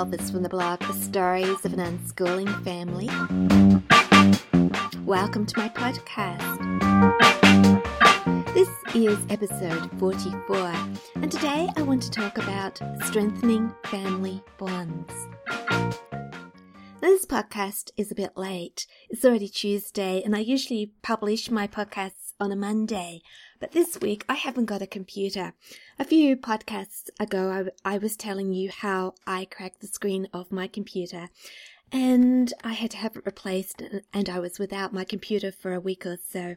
Elvis from the blog The Stories of an Unschooling Family. Welcome to my podcast. This is episode 44, and today I want to talk about strengthening family bonds. This podcast is a bit late. It's already Tuesday, and I usually publish my podcasts on a Monday. But this week I haven't got a computer. A few podcasts ago I, I was telling you how I cracked the screen of my computer and I had to have it replaced and I was without my computer for a week or so.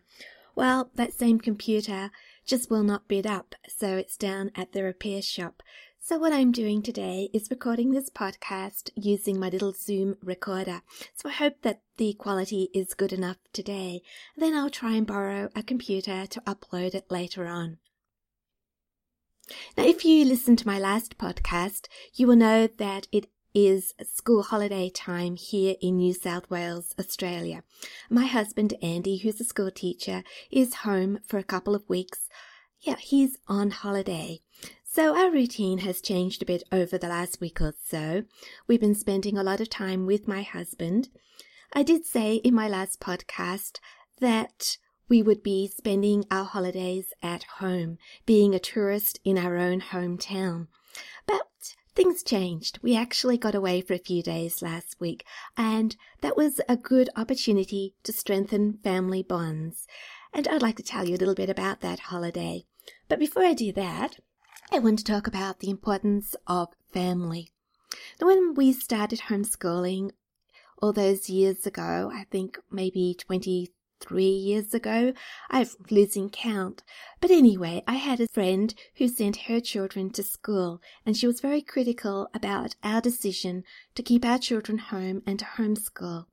Well, that same computer just will not bid up, so it's down at the repair shop. So what I'm doing today is recording this podcast using my little Zoom recorder. So I hope that the quality is good enough today. Then I'll try and borrow a computer to upload it later on. Now, if you listen to my last podcast, you will know that it is school holiday time here in New South Wales, Australia. My husband, Andy, who's a school teacher, is home for a couple of weeks. Yeah, he's on holiday. So our routine has changed a bit over the last week or so. We've been spending a lot of time with my husband. I did say in my last podcast that we would be spending our holidays at home, being a tourist in our own hometown. But things changed. We actually got away for a few days last week, and that was a good opportunity to strengthen family bonds. And I'd like to tell you a little bit about that holiday. But before I do that, I want to talk about the importance of family. When we started homeschooling all those years ago, I think maybe 23 years ago, I'm losing count. But anyway, I had a friend who sent her children to school, and she was very critical about our decision to keep our children home and to homeschool.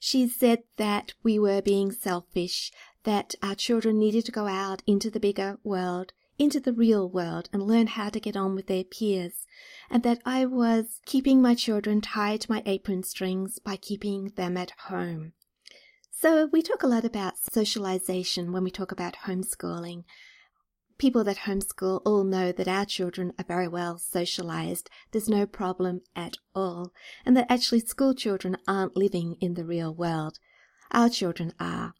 She said that we were being selfish, that our children needed to go out into the bigger world into the real world and learn how to get on with their peers, and that I was keeping my children tied to my apron strings by keeping them at home. So we talk a lot about socialization when we talk about homeschooling. People that homeschool all know that our children are very well socialized. There's no problem at all. And that actually school children aren't living in the real world. Our children are.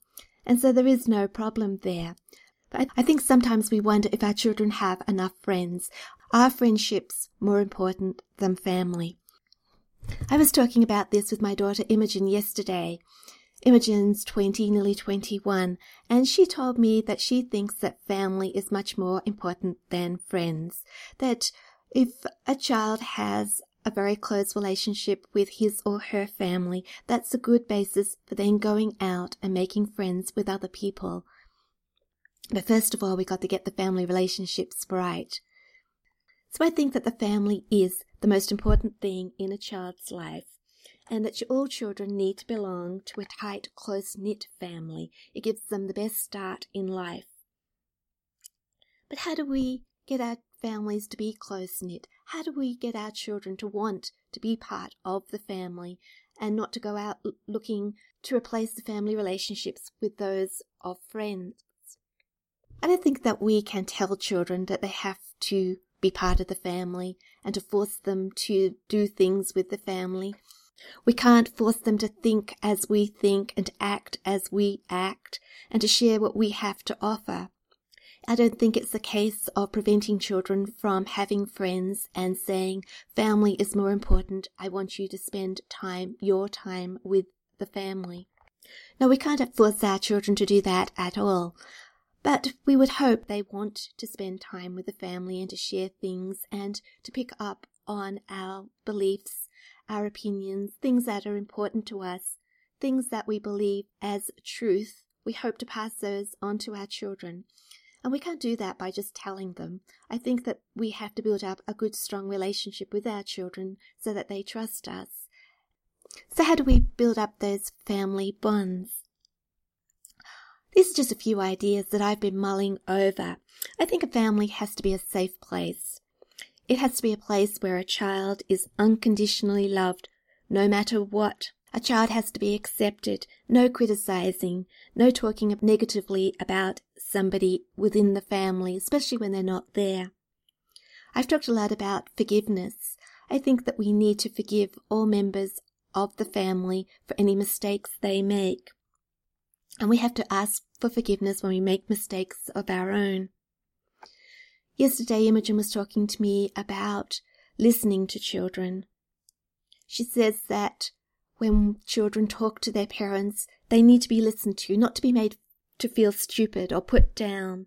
And so there is no problem there. I think sometimes we wonder if our children have enough friends. Are friendships more important than family? I was talking about this with my daughter Imogen yesterday. Imogen's 20, nearly 21, and she told me that she thinks that family is much more important than friends. That if a child has a very close relationship with his or her family, that's a good basis for then going out and making friends with other people. But first of all, we got to get the family relationships right. So I think that the family is the most important thing in a child's life and that all children need to belong to a tight, close knit family. It gives them the best start in life. But how do we get our families to be close knit? How do we get our children to want to be part of the family and not to go out looking to replace the family relationships with those of friends? I don't think that we can tell children that they have to be part of the family and to force them to do things with the family. We can't force them to think as we think and act as we act and to share what we have to offer. I don't think it's a case of preventing children from having friends and saying, family is more important. I want you to spend time, your time with the family. No, we can't force our children to do that at all. But we would hope they want to spend time with the family and to share things and to pick up on our beliefs, our opinions, things that are important to us, things that we believe as truth. We hope to pass those on to our children. And we can't do that by just telling them. I think that we have to build up a good, strong relationship with our children so that they trust us. So, how do we build up those family bonds? These are just a few ideas that I've been mulling over. I think a family has to be a safe place. It has to be a place where a child is unconditionally loved, no matter what. A child has to be accepted, no criticizing, no talking negatively about somebody within the family, especially when they're not there. I've talked a lot about forgiveness. I think that we need to forgive all members of the family for any mistakes they make. And we have to ask for forgiveness when we make mistakes of our own. Yesterday, Imogen was talking to me about listening to children. She says that when children talk to their parents, they need to be listened to, not to be made to feel stupid or put down.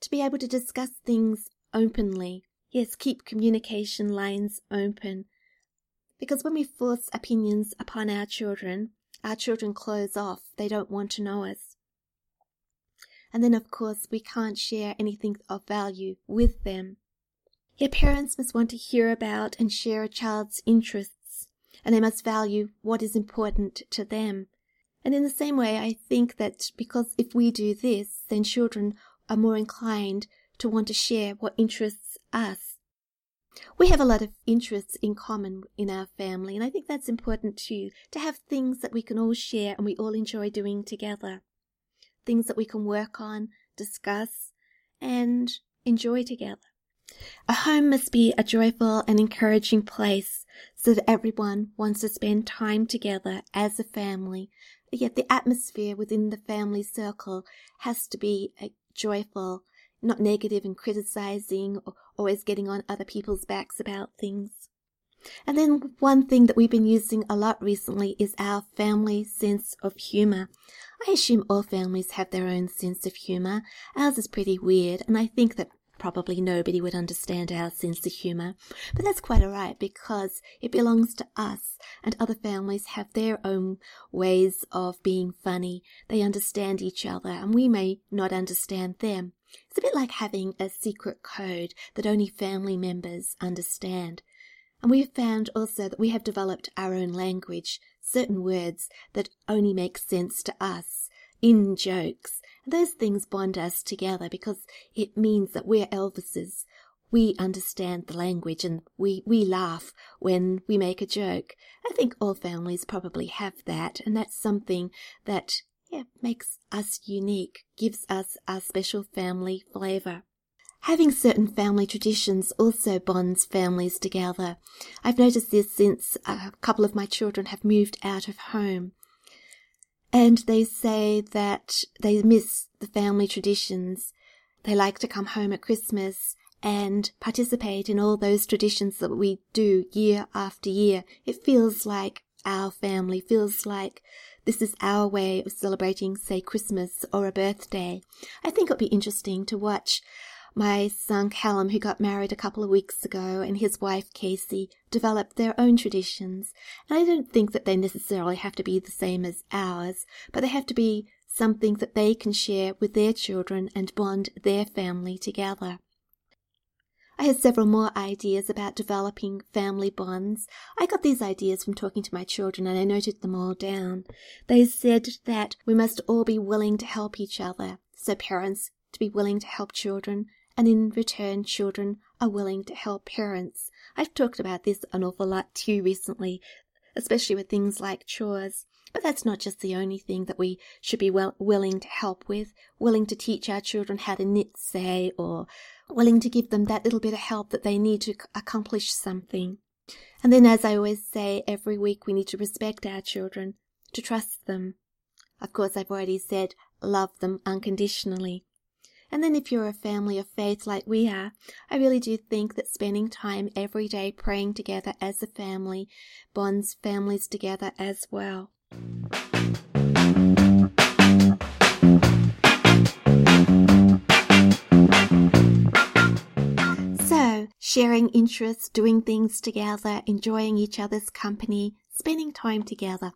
To be able to discuss things openly. Yes, keep communication lines open. Because when we force opinions upon our children, our children close off. They don't want to know us. And then, of course, we can't share anything of value with them. Your parents must want to hear about and share a child's interests, and they must value what is important to them. And in the same way, I think that because if we do this, then children are more inclined to want to share what interests us. We have a lot of interests in common in our family, and I think that's important too, to have things that we can all share and we all enjoy doing together. Things that we can work on, discuss, and enjoy together. A home must be a joyful and encouraging place so that everyone wants to spend time together as a family. Yet the atmosphere within the family circle has to be joyful, not negative and criticizing or always getting on other people's backs about things. And then one thing that we've been using a lot recently is our family sense of humor. I assume all families have their own sense of humor. Ours is pretty weird, and I think that probably nobody would understand our sense of humor. But that's quite alright because it belongs to us, and other families have their own ways of being funny. They understand each other, and we may not understand them. It's a bit like having a secret code that only family members understand. And we have found also that we have developed our own language, certain words that only make sense to us in jokes those things bond us together because it means that we're Elvises. We understand the language and we, we laugh when we make a joke. I think all families probably have that, and that's something that yeah, makes us unique, gives us our special family flavour. Having certain family traditions also bonds families together. I've noticed this since a couple of my children have moved out of home. And they say that they miss the family traditions. They like to come home at Christmas and participate in all those traditions that we do year after year. It feels like our family, feels like this is our way of celebrating, say, Christmas or a birthday. I think it would be interesting to watch my son Callum, who got married a couple of weeks ago, and his wife Casey developed their own traditions. And I don't think that they necessarily have to be the same as ours, but they have to be something that they can share with their children and bond their family together. I had several more ideas about developing family bonds. I got these ideas from talking to my children and I noted them all down. They said that we must all be willing to help each other. So parents to be willing to help children, and in return, children are willing to help parents. I've talked about this an awful lot too recently, especially with things like chores. But that's not just the only thing that we should be well, willing to help with, willing to teach our children how to knit, say, or willing to give them that little bit of help that they need to accomplish something. And then, as I always say, every week we need to respect our children, to trust them. Of course, I've already said love them unconditionally. And then if you're a family of faith like we are, I really do think that spending time every day praying together as a family bonds families together as well. So, sharing interests, doing things together, enjoying each other's company, spending time together,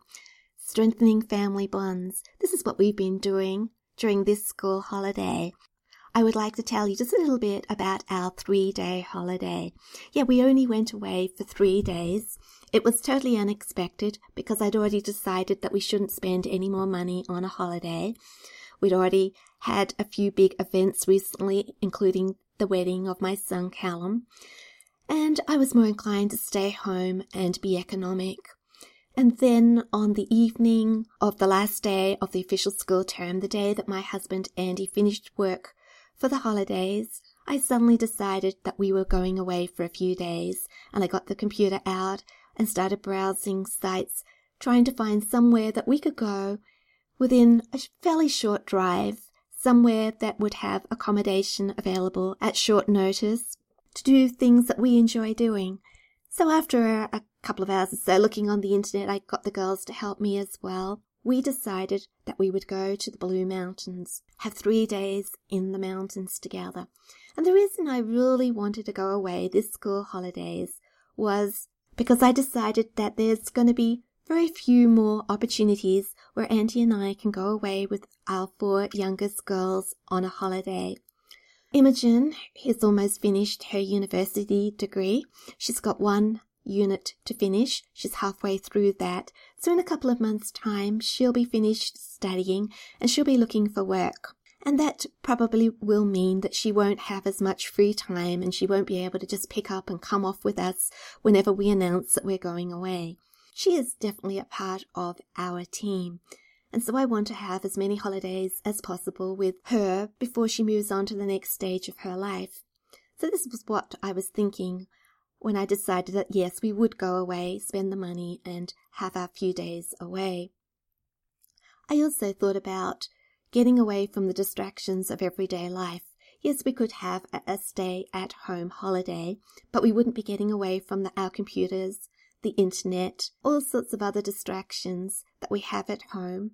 strengthening family bonds. This is what we've been doing during this school holiday. I would like to tell you just a little bit about our three day holiday. Yeah, we only went away for three days. It was totally unexpected because I'd already decided that we shouldn't spend any more money on a holiday. We'd already had a few big events recently, including the wedding of my son Callum, and I was more inclined to stay home and be economic. And then on the evening of the last day of the official school term, the day that my husband Andy finished work for the holidays, I suddenly decided that we were going away for a few days, and I got the computer out and started browsing sites, trying to find somewhere that we could go within a fairly short drive, somewhere that would have accommodation available at short notice to do things that we enjoy doing. So after a couple of hours or so looking on the internet, I got the girls to help me as well. We decided that we would go to the Blue Mountains, have three days in the mountains together. And the reason I really wanted to go away this school holidays was because I decided that there's going to be very few more opportunities where Andy and I can go away with our four youngest girls on a holiday. Imogen has almost finished her university degree. She's got one unit to finish. She's halfway through that. So in a couple of months' time, she'll be finished studying and she'll be looking for work. And that probably will mean that she won't have as much free time and she won't be able to just pick up and come off with us whenever we announce that we're going away. She is definitely a part of our team. And so I want to have as many holidays as possible with her before she moves on to the next stage of her life. So this was what I was thinking when I decided that yes, we would go away, spend the money, and have our few days away. I also thought about getting away from the distractions of everyday life. Yes, we could have a stay at home holiday, but we wouldn't be getting away from the, our computers, the internet, all sorts of other distractions that we have at home.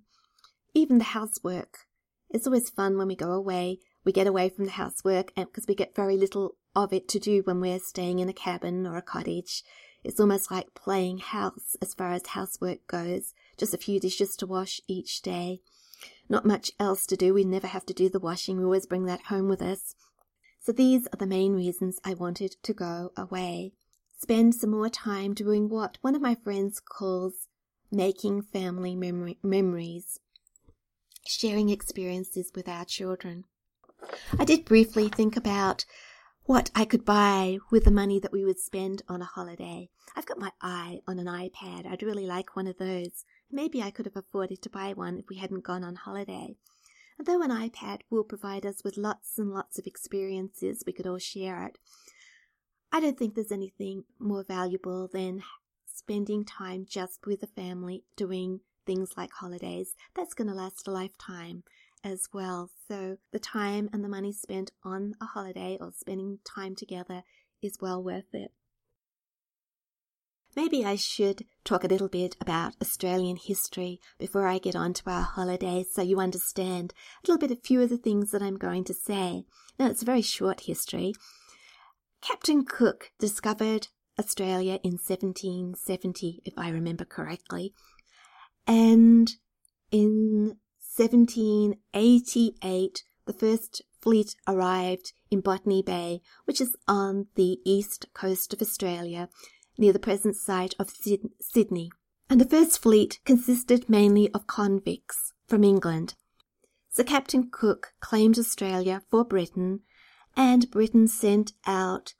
Even the housework. It's always fun when we go away. We get away from the housework because we get very little of it to do when we're staying in a cabin or a cottage. It's almost like playing house as far as housework goes. Just a few dishes to wash each day. Not much else to do. We never have to do the washing. We always bring that home with us. So these are the main reasons I wanted to go away. Spend some more time doing what one of my friends calls making family memory- memories. Sharing experiences with our children. I did briefly think about what I could buy with the money that we would spend on a holiday. I've got my eye on an iPad. I'd really like one of those. Maybe I could have afforded to buy one if we hadn't gone on holiday. And though an iPad will provide us with lots and lots of experiences, we could all share it. I don't think there's anything more valuable than spending time just with the family doing things like holidays. That's going to last a lifetime as well. So the time and the money spent on a holiday or spending time together is well worth it. Maybe I should talk a little bit about Australian history before I get on to our holidays so you understand a little bit a few of the things that I'm going to say. Now, it's a very short history. Captain Cook discovered Australia in 1770, if I remember correctly. And in 1788, the first fleet arrived in Botany Bay, which is on the east coast of Australia, near the present site of Sydney. And the first fleet consisted mainly of convicts from England. So Captain Cook claimed Australia for Britain, and Britain sent out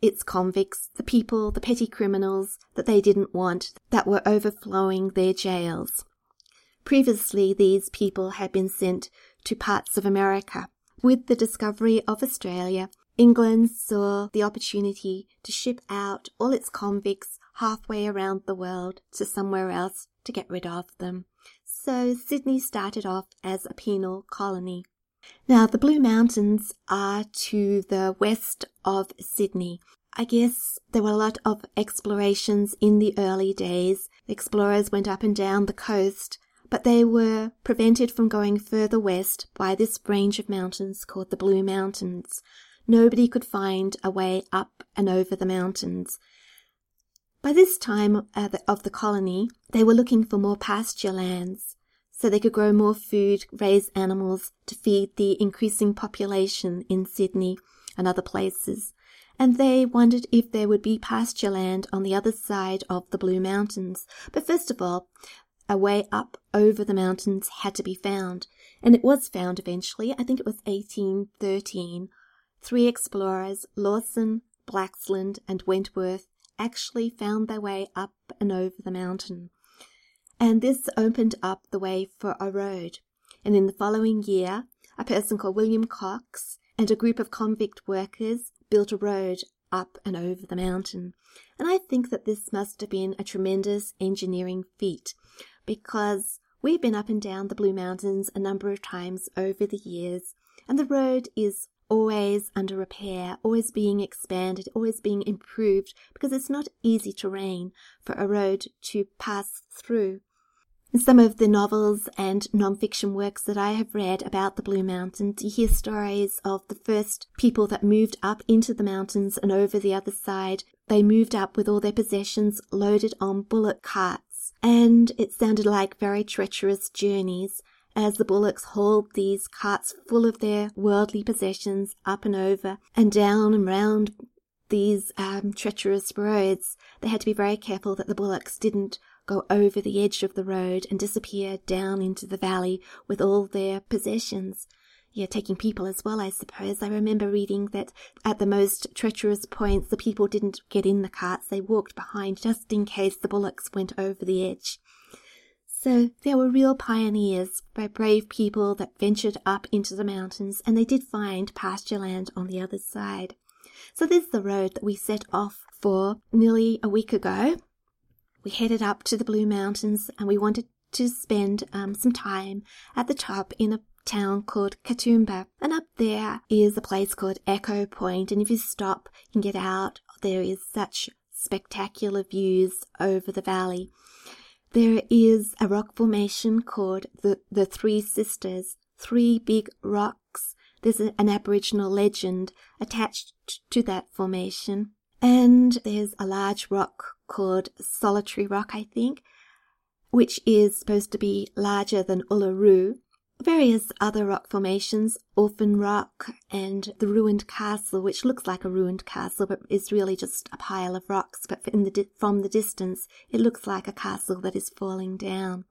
its convicts, the people, the petty criminals that they didn't want, that were overflowing their jails. Previously, these people had been sent to parts of America. With the discovery of Australia, England saw the opportunity to ship out all its convicts halfway around the world to somewhere else to get rid of them. So Sydney started off as a penal colony. Now, the Blue Mountains are to the west of Sydney. I guess there were a lot of explorations in the early days. Explorers went up and down the coast but they were prevented from going further west by this range of mountains called the Blue Mountains. Nobody could find a way up and over the mountains. By this time uh, of the colony, they were looking for more pasture lands so they could grow more food, raise animals to feed the increasing population in Sydney and other places. And they wondered if there would be pasture land on the other side of the Blue Mountains. But first of all, a way up over the mountains had to be found, and it was found eventually. I think it was 1813. Three explorers, Lawson, Blaxland, and Wentworth, actually found their way up and over the mountain. And this opened up the way for a road. And in the following year, a person called William Cox and a group of convict workers built a road up and over the mountain. And I think that this must have been a tremendous engineering feat because we've been up and down the Blue Mountains a number of times over the years, and the road is always under repair, always being expanded, always being improved because it's not easy terrain for a road to pass through. In some of the novels and non-fiction works that I have read about the Blue Mountains, you hear stories of the first people that moved up into the mountains and over the other side. They moved up with all their possessions loaded on bullock carts, and it sounded like very treacherous journeys as the bullocks hauled these carts full of their worldly possessions up and over and down and round these um, treacherous roads. They had to be very careful that the bullocks didn't go over the edge of the road and disappear down into the valley with all their possessions. Yeah, taking people as well, I suppose. I remember reading that at the most treacherous points, the people didn't get in the carts, they walked behind just in case the bullocks went over the edge. So there were real pioneers, brave people that ventured up into the mountains, and they did find pasture land on the other side. So this is the road that we set off for nearly a week ago we headed up to the Blue Mountains and we wanted to spend um, some time at the top in a town called Katoomba. And up there is a place called Echo Point. And if you stop and get out, there is such spectacular views over the valley. There is a rock formation called the, the Three Sisters, three big rocks. There's an Aboriginal legend attached to that formation. And there's a large rock called Solitary Rock, I think, which is supposed to be larger than Uluru. Various other rock formations, Orphan Rock and the ruined castle, which looks like a ruined castle but is really just a pile of rocks. But the, from the distance, it looks like a castle that is falling down.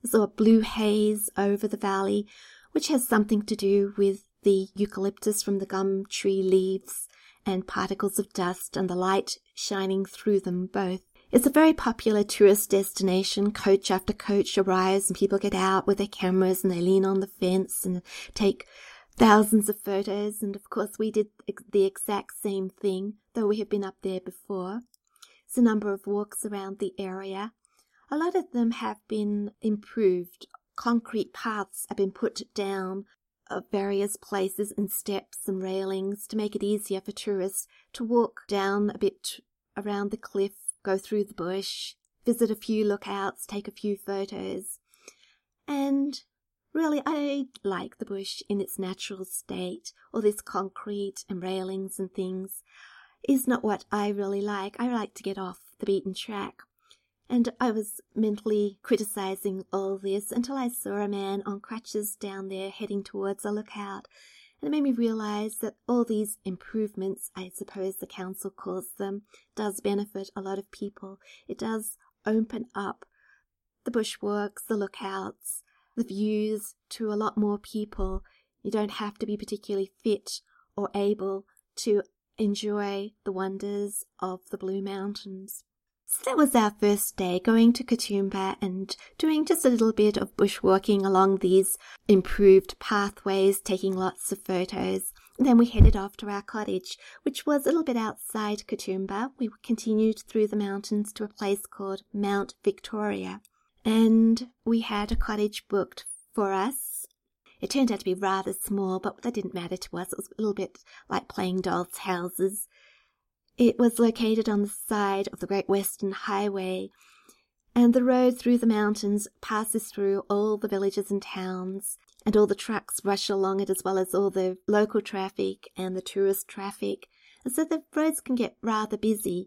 There's a blue haze over the valley, which has something to do with the eucalyptus from the gum tree leaves and particles of dust and the light shining through them both. It's a very popular tourist destination. Coach after coach arrives and people get out with their cameras and they lean on the fence and take thousands of photos. And of course, we did the exact same thing, though we have been up there before. It's a number of walks around the area. A lot of them have been improved. Concrete paths have been put down of various places and steps and railings to make it easier for tourists to walk down a bit around the cliff, go through the bush, visit a few lookouts, take a few photos. And really, I like the bush in its natural state. All this concrete and railings and things is not what I really like. I like to get off the beaten track. And I was mentally criticizing all this until I saw a man on crutches down there heading towards a lookout. And it made me realize that all these improvements, I suppose the council calls them, does benefit a lot of people. It does open up the bushwalks, the lookouts, the views to a lot more people. You don't have to be particularly fit or able to enjoy the wonders of the Blue Mountains. So that was our first day going to Katoomba and doing just a little bit of bushwalking along these improved pathways, taking lots of photos. Then we headed off to our cottage, which was a little bit outside Katoomba. We continued through the mountains to a place called Mount Victoria. And we had a cottage booked for us. It turned out to be rather small, but that didn't matter to us. It was a little bit like playing dolls' houses. It was located on the side of the Great Western Highway, and the road through the mountains passes through all the villages and towns, and all the trucks rush along it as well as all the local traffic and the tourist traffic. And so the roads can get rather busy.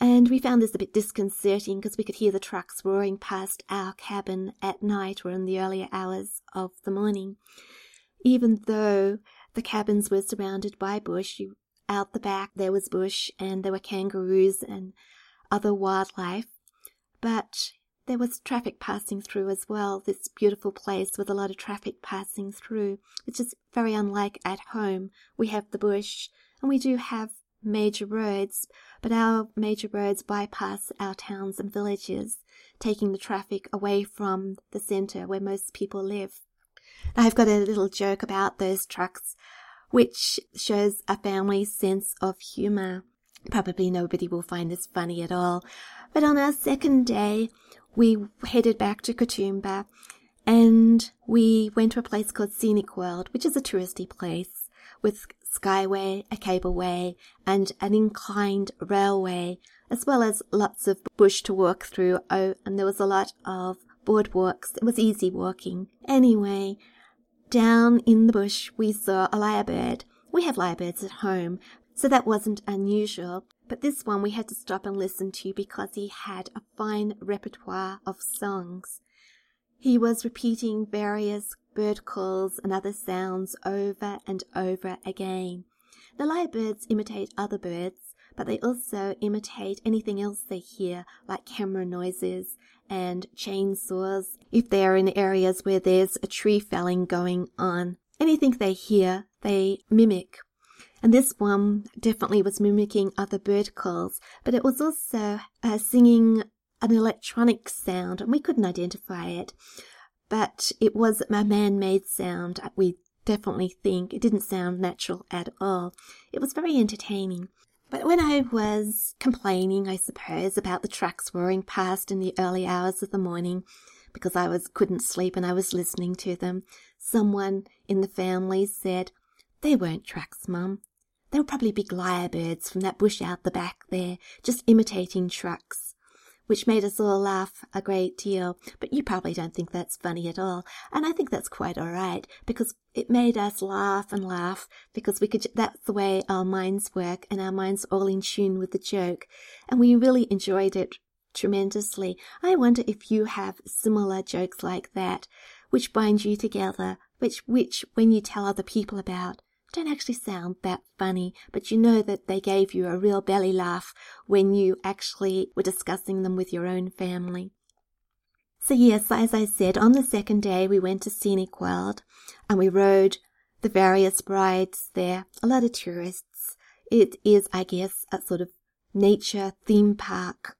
And we found this a bit disconcerting because we could hear the trucks roaring past our cabin at night or in the earlier hours of the morning. Even though the cabins were surrounded by bush, you out the back there was bush and there were kangaroos and other wildlife, but there was traffic passing through as well. This beautiful place with a lot of traffic passing through, which is very unlike at home. We have the bush and we do have major roads, but our major roads bypass our towns and villages, taking the traffic away from the centre where most people live. I've got a little joke about those trucks which shows a family's sense of humour. Probably nobody will find this funny at all. But on our second day, we headed back to Katoomba and we went to a place called Scenic World, which is a touristy place with skyway, a cableway, and an inclined railway, as well as lots of bush to walk through. Oh, and there was a lot of boardwalks. It was easy walking. Anyway, down in the bush, we saw a lyrebird. We have lyrebirds at home, so that wasn't unusual. But this one we had to stop and listen to because he had a fine repertoire of songs. He was repeating various bird calls and other sounds over and over again. The lyrebirds imitate other birds, but they also imitate anything else they hear, like camera noises and chainsaws, if they are in areas where there's a tree felling going on. Anything they hear, they mimic. And this one definitely was mimicking other bird calls, but it was also uh, singing an electronic sound, and we couldn't identify it. But it was a man made sound, we definitely think. It didn't sound natural at all. It was very entertaining. But when I was complaining, I suppose, about the trucks roaring past in the early hours of the morning, because I was couldn't sleep and I was listening to them, someone in the family said, They weren't trucks, Mum. They were probably big lyrebirds from that bush out the back there, just imitating trucks, which made us all laugh a great deal. But you probably don't think that's funny at all, and I think that's quite all right because it made us laugh and laugh because we could. That's the way our minds work, and our minds all in tune with the joke, and we really enjoyed it tremendously. I wonder if you have similar jokes like that, which bind you together, which which when you tell other people about don't actually sound that funny, but you know that they gave you a real belly laugh when you actually were discussing them with your own family. So, yes, as I said, on the second day we went to Scenic World and we rode the various rides there. A lot of tourists. It is, I guess, a sort of nature theme park.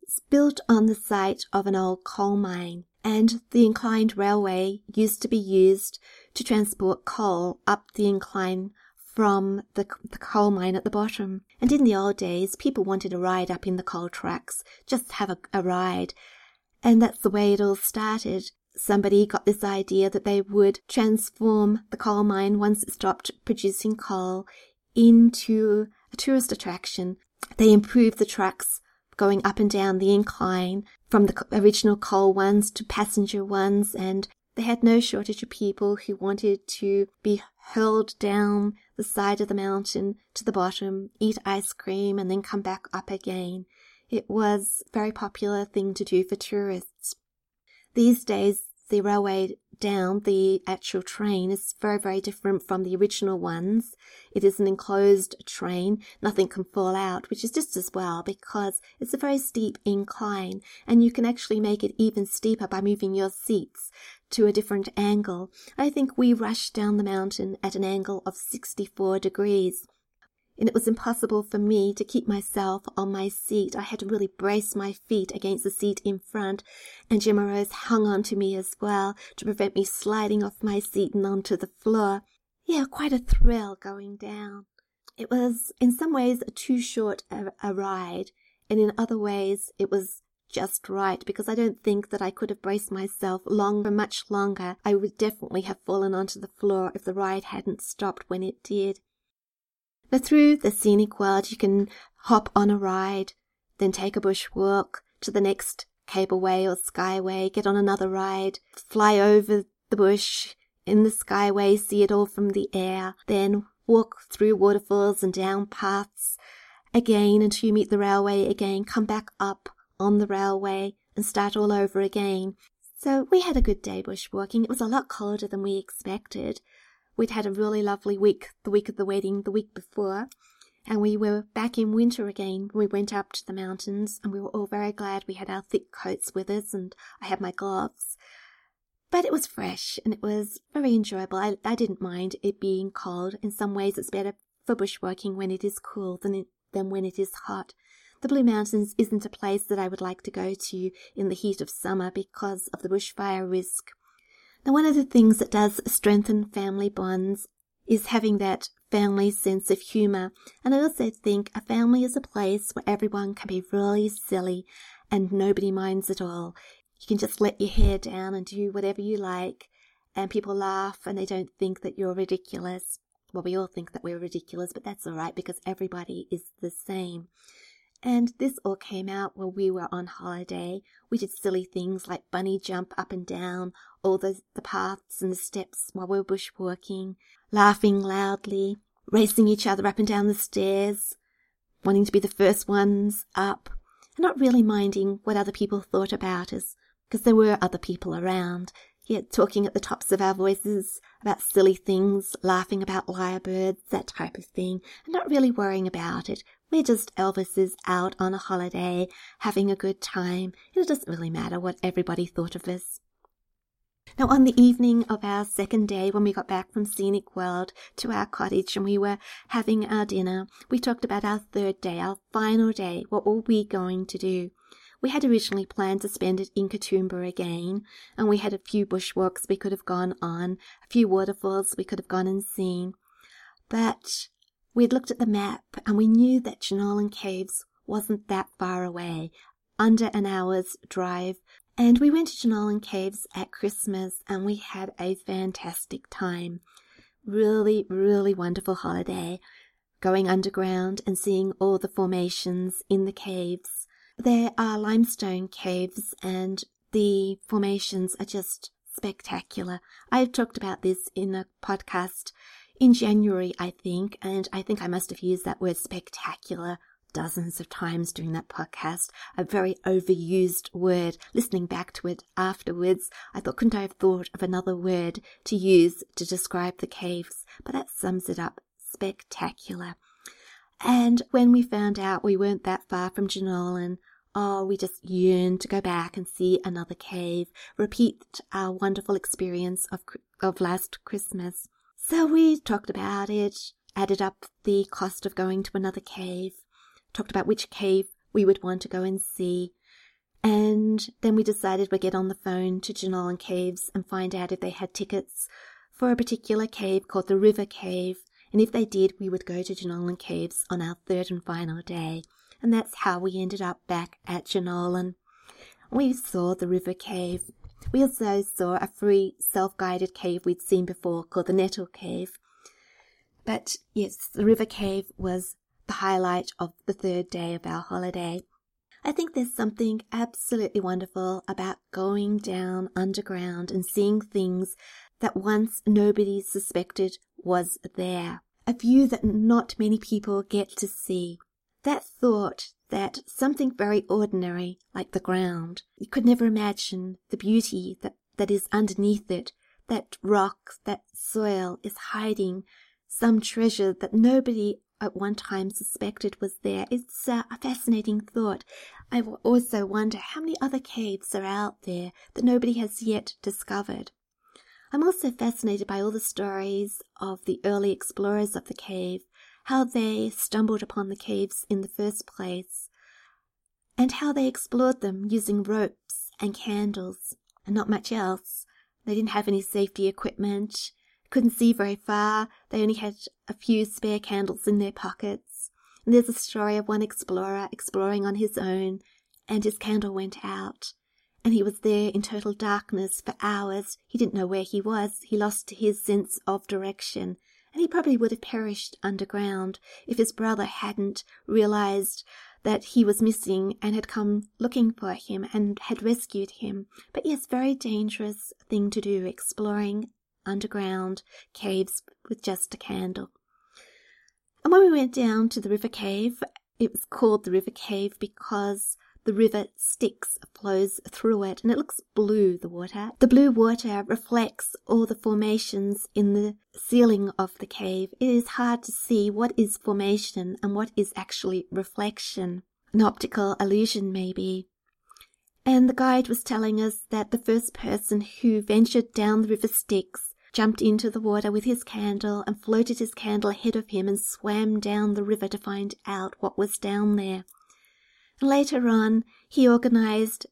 It's built on the site of an old coal mine and the inclined railway used to be used to transport coal up the incline from the, the coal mine at the bottom. And in the old days, people wanted a ride up in the coal tracks, just have a, a ride. And that's the way it all started. Somebody got this idea that they would transform the coal mine once it stopped producing coal into a tourist attraction. They improved the tracks going up and down the incline from the original coal ones to passenger ones, and they had no shortage of people who wanted to be hurled down the side of the mountain to the bottom, eat ice cream, and then come back up again. It was a very popular thing to do for tourists. These days, the railway down the actual train is very, very different from the original ones. It is an enclosed train. Nothing can fall out, which is just as well because it's a very steep incline and you can actually make it even steeper by moving your seats to a different angle. I think we rushed down the mountain at an angle of 64 degrees and it was impossible for me to keep myself on my seat. I had to really brace my feet against the seat in front, and Gemma Rose hung on to me as well to prevent me sliding off my seat and onto the floor. Yeah, quite a thrill going down. It was in some ways a too short a, a ride, and in other ways it was just right because I don't think that I could have braced myself longer, much longer. I would definitely have fallen onto the floor if the ride hadn't stopped when it did. But through the scenic world, you can hop on a ride, then take a bush walk to the next cableway or skyway, get on another ride, fly over the bush in the skyway, see it all from the air, then walk through waterfalls and down paths again until you meet the railway again, come back up on the railway and start all over again. So we had a good day bushwalking. It was a lot colder than we expected, We'd had a really lovely week, the week of the wedding, the week before, and we were back in winter again. We went up to the mountains, and we were all very glad we had our thick coats with us, and I had my gloves. But it was fresh, and it was very enjoyable. I, I didn't mind it being cold. In some ways, it's better for bushwalking when it is cool than, it, than when it is hot. The Blue Mountains isn't a place that I would like to go to in the heat of summer because of the bushfire risk. Now, one of the things that does strengthen family bonds is having that family sense of humour. And I also think a family is a place where everyone can be really silly and nobody minds at all. You can just let your hair down and do whatever you like, and people laugh and they don't think that you're ridiculous. Well, we all think that we're ridiculous, but that's all right because everybody is the same. And this all came out while we were on holiday. We did silly things like bunny jump up and down all the, the paths and the steps while we were bushwalking, laughing loudly, racing each other up and down the stairs, wanting to be the first ones up, and not really minding what other people thought about us, because there were other people around. Yet talking at the tops of our voices about silly things, laughing about lyrebirds, that type of thing, and not really worrying about it. We're just Elvises out on a holiday, having a good time. It doesn't really matter what everybody thought of us. Now, on the evening of our second day, when we got back from Scenic World to our cottage and we were having our dinner, we talked about our third day, our final day. What were we going to do? We had originally planned to spend it in Katoomba again, and we had a few bushwalks we could have gone on, a few waterfalls we could have gone and seen. But We'd looked at the map and we knew that Jenolan Caves wasn't that far away, under an hour's drive. And we went to Jenolan Caves at Christmas and we had a fantastic time. Really, really wonderful holiday. Going underground and seeing all the formations in the caves. There are limestone caves and the formations are just spectacular. I've talked about this in a podcast in January, I think, and I think I must have used that word spectacular dozens of times during that podcast, a very overused word. Listening back to it afterwards, I thought, couldn't I have thought of another word to use to describe the caves? But that sums it up spectacular. And when we found out we weren't that far from Jenolan, oh, we just yearned to go back and see another cave, repeat our wonderful experience of, of last Christmas. So we talked about it, added up the cost of going to another cave, talked about which cave we would want to go and see, and then we decided we'd get on the phone to Jenolan Caves and find out if they had tickets for a particular cave called the River Cave, and if they did, we would go to Jenolan Caves on our third and final day. And that's how we ended up back at Jenolan. We saw the River Cave we also saw a free self-guided cave we'd seen before called the Nettle Cave. But yes, the river cave was the highlight of the third day of our holiday. I think there's something absolutely wonderful about going down underground and seeing things that once nobody suspected was there. A view that not many people get to see. That thought that something very ordinary, like the ground, you could never imagine the beauty that, that is underneath it, that rock, that soil is hiding some treasure that nobody at one time suspected was there. It's a fascinating thought. I also wonder how many other caves are out there that nobody has yet discovered. I'm also fascinated by all the stories of the early explorers of the cave, how they stumbled upon the caves in the first place, and how they explored them using ropes and candles and not much else. They didn't have any safety equipment, couldn't see very far, they only had a few spare candles in their pockets. And there's a story of one explorer exploring on his own, and his candle went out. And he was there in total darkness for hours. He didn't know where he was. He lost his sense of direction and he probably would have perished underground if his brother hadn't realized that he was missing and had come looking for him and had rescued him. But yes, very dangerous thing to do, exploring underground caves with just a candle. And when we went down to the river cave, it was called the river cave because the river Styx flows through it and it looks blue, the water. The blue water reflects all the formations in the ceiling of the cave. It is hard to see what is formation and what is actually reflection. An optical illusion, maybe. And the guide was telling us that the first person who ventured down the river Styx jumped into the water with his candle and floated his candle ahead of him and swam down the river to find out what was down there. Later on, he organized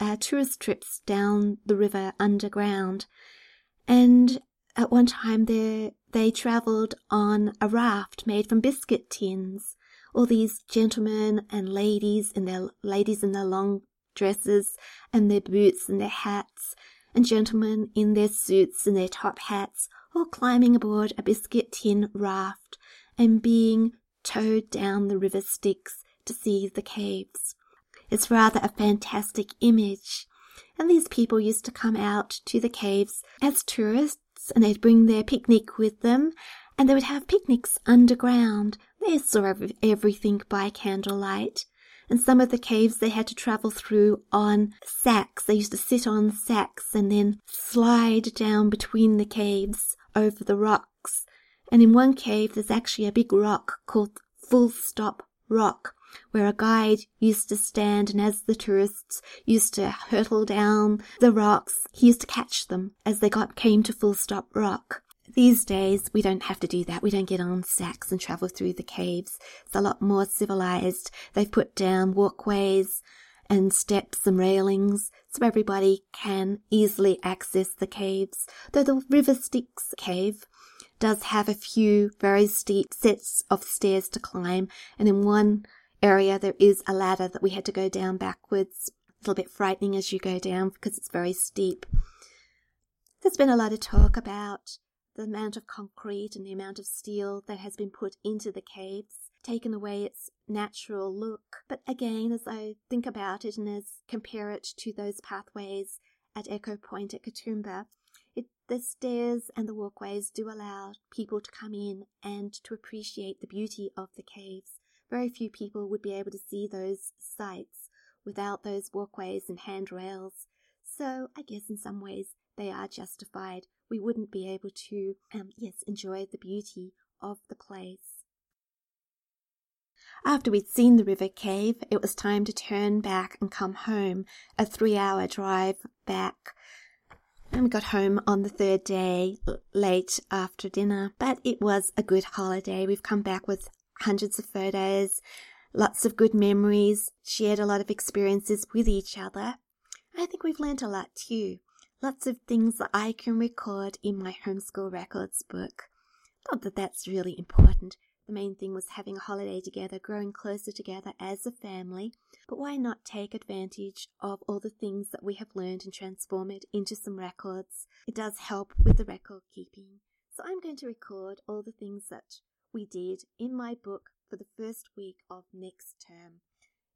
uh, tourist trips down the river underground. And at one time they they travelled on a raft made from biscuit tins. All these gentlemen and ladies in their ladies in their long dresses and their boots and their hats, and gentlemen in their suits and their top hats, all climbing aboard a biscuit tin raft and being towed down the river Styx to see the caves. It's rather a fantastic image. And these people used to come out to the caves as tourists and they'd bring their picnic with them and they would have picnics underground. They saw everything by candlelight. And some of the caves they had to travel through on sacks. They used to sit on sacks and then slide down between the caves over the rocks. And in one cave, there's actually a big rock called Full Stop Rock, where a guide used to stand and as the tourists used to hurtle down the rocks, he used to catch them as they got came to Full Stop Rock. These days, we don't have to do that. We don't get on sacks and travel through the caves. It's a lot more civilized. They've put down walkways and steps and railings so everybody can easily access the caves. Though the River Styx cave does have a few very steep sets of stairs to climb, and in one area there is a ladder that we had to go down backwards. A little bit frightening as you go down because it's very steep. There's been a lot of talk about the amount of concrete and the amount of steel that has been put into the caves, taken away its natural look. But again, as I think about it and as compare it to those pathways at Echo Point at Katoomba, it, the stairs and the walkways do allow people to come in and to appreciate the beauty of the caves. Very few people would be able to see those sights without those walkways and handrails. So I guess in some ways they are justified. We wouldn't be able to, um, yes, enjoy the beauty of the place. After we'd seen the river cave, it was time to turn back and come home, a three hour drive back. And we got home on the third day, late after dinner, but it was a good holiday. We've come back with hundreds of photos, lots of good memories, shared a lot of experiences with each other. I think we've learned a lot too. Lots of things that I can record in my homeschool records book. Not that that's really important. The main thing was having a holiday together, growing closer together as a family. But why not take advantage of all the things that we have learned and transform it into some records? It does help with the record keeping. So I'm going to record all the things that we did in my book for the first week of next term.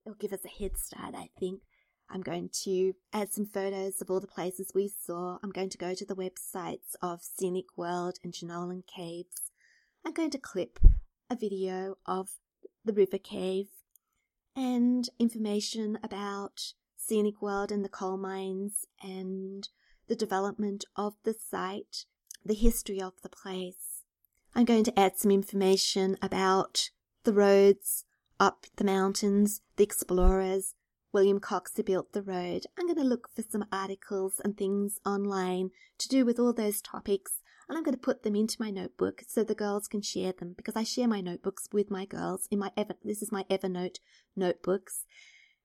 It'll give us a head start, I think. I'm going to add some photos of all the places we saw. I'm going to go to the websites of Scenic World and Jenolan Caves. I'm going to clip a video of the River Cave and information about Scenic World and the coal mines and the development of the site, the history of the place. I'm going to add some information about the roads up the mountains, the explorers, William Cox who built the road. I'm going to look for some articles and things online to do with all those topics and I'm going to put them into my notebook so the girls can share them because I share my notebooks with my girls in my Ever this is my Evernote notebooks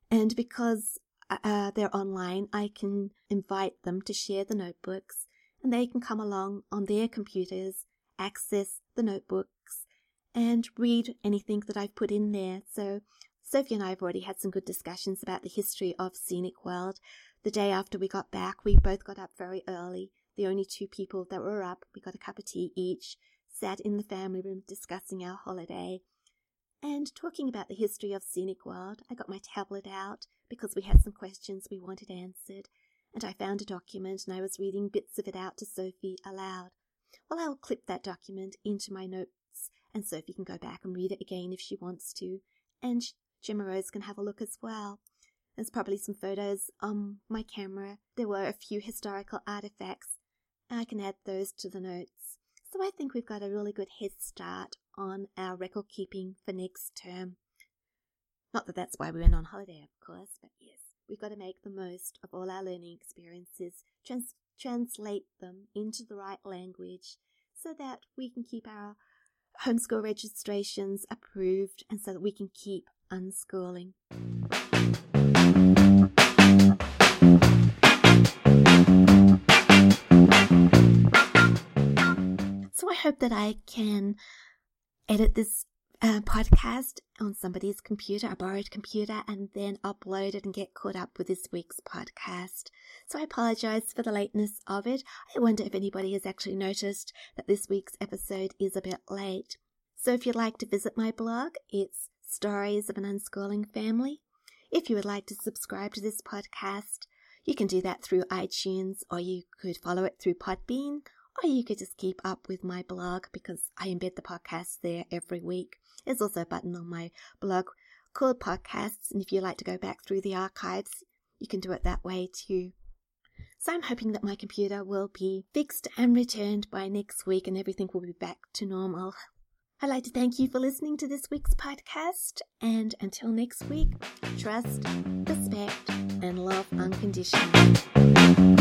and because uh, they're online I can invite them to share the notebooks and they can come along on their computers access the notebooks and read anything that I've put in there so Sophie and I have already had some good discussions about the history of Scenic World. The day after we got back, we both got up very early. The only two people that were up, we got a cup of tea each, sat in the family room discussing our holiday. And talking about the history of Scenic World, I got my tablet out because we had some questions we wanted answered, and I found a document and I was reading bits of it out to Sophie aloud. Well, I'll clip that document into my notes, and Sophie can go back and read it again if she wants to, and Gemma Rose can have a look as well. There's probably some photos on my camera. There were a few historical artifacts. I can add those to the notes. So I think we've got a really good head start on our record keeping for next term. Not that that's why we went on holiday, of course, but yes, we've got to make the most of all our learning experiences, translate them into the right language so that we can keep our homeschool registrations approved and so that we can keep unschooling. So I hope that I can edit this podcast on somebody's computer, a borrowed computer, and then upload it and get caught up with this week's podcast. So I apologize for the lateness of it. I wonder if anybody has actually noticed that this week's episode is a bit late. So if you'd like to visit my blog, it's Stories of an Unschooling Family. If you would like to subscribe to this podcast, you can do that through iTunes or you could follow it through Podbean or you could just keep up with my blog because I embed the podcast there every week. There's also a button on my blog called podcasts, and if you like to go back through the archives, you can do it that way too. So I'm hoping that my computer will be fixed and returned by next week and everything will be back to normal. I'd like to thank you for listening to this week's podcast, and until next week, trust, respect, and love unconditionally.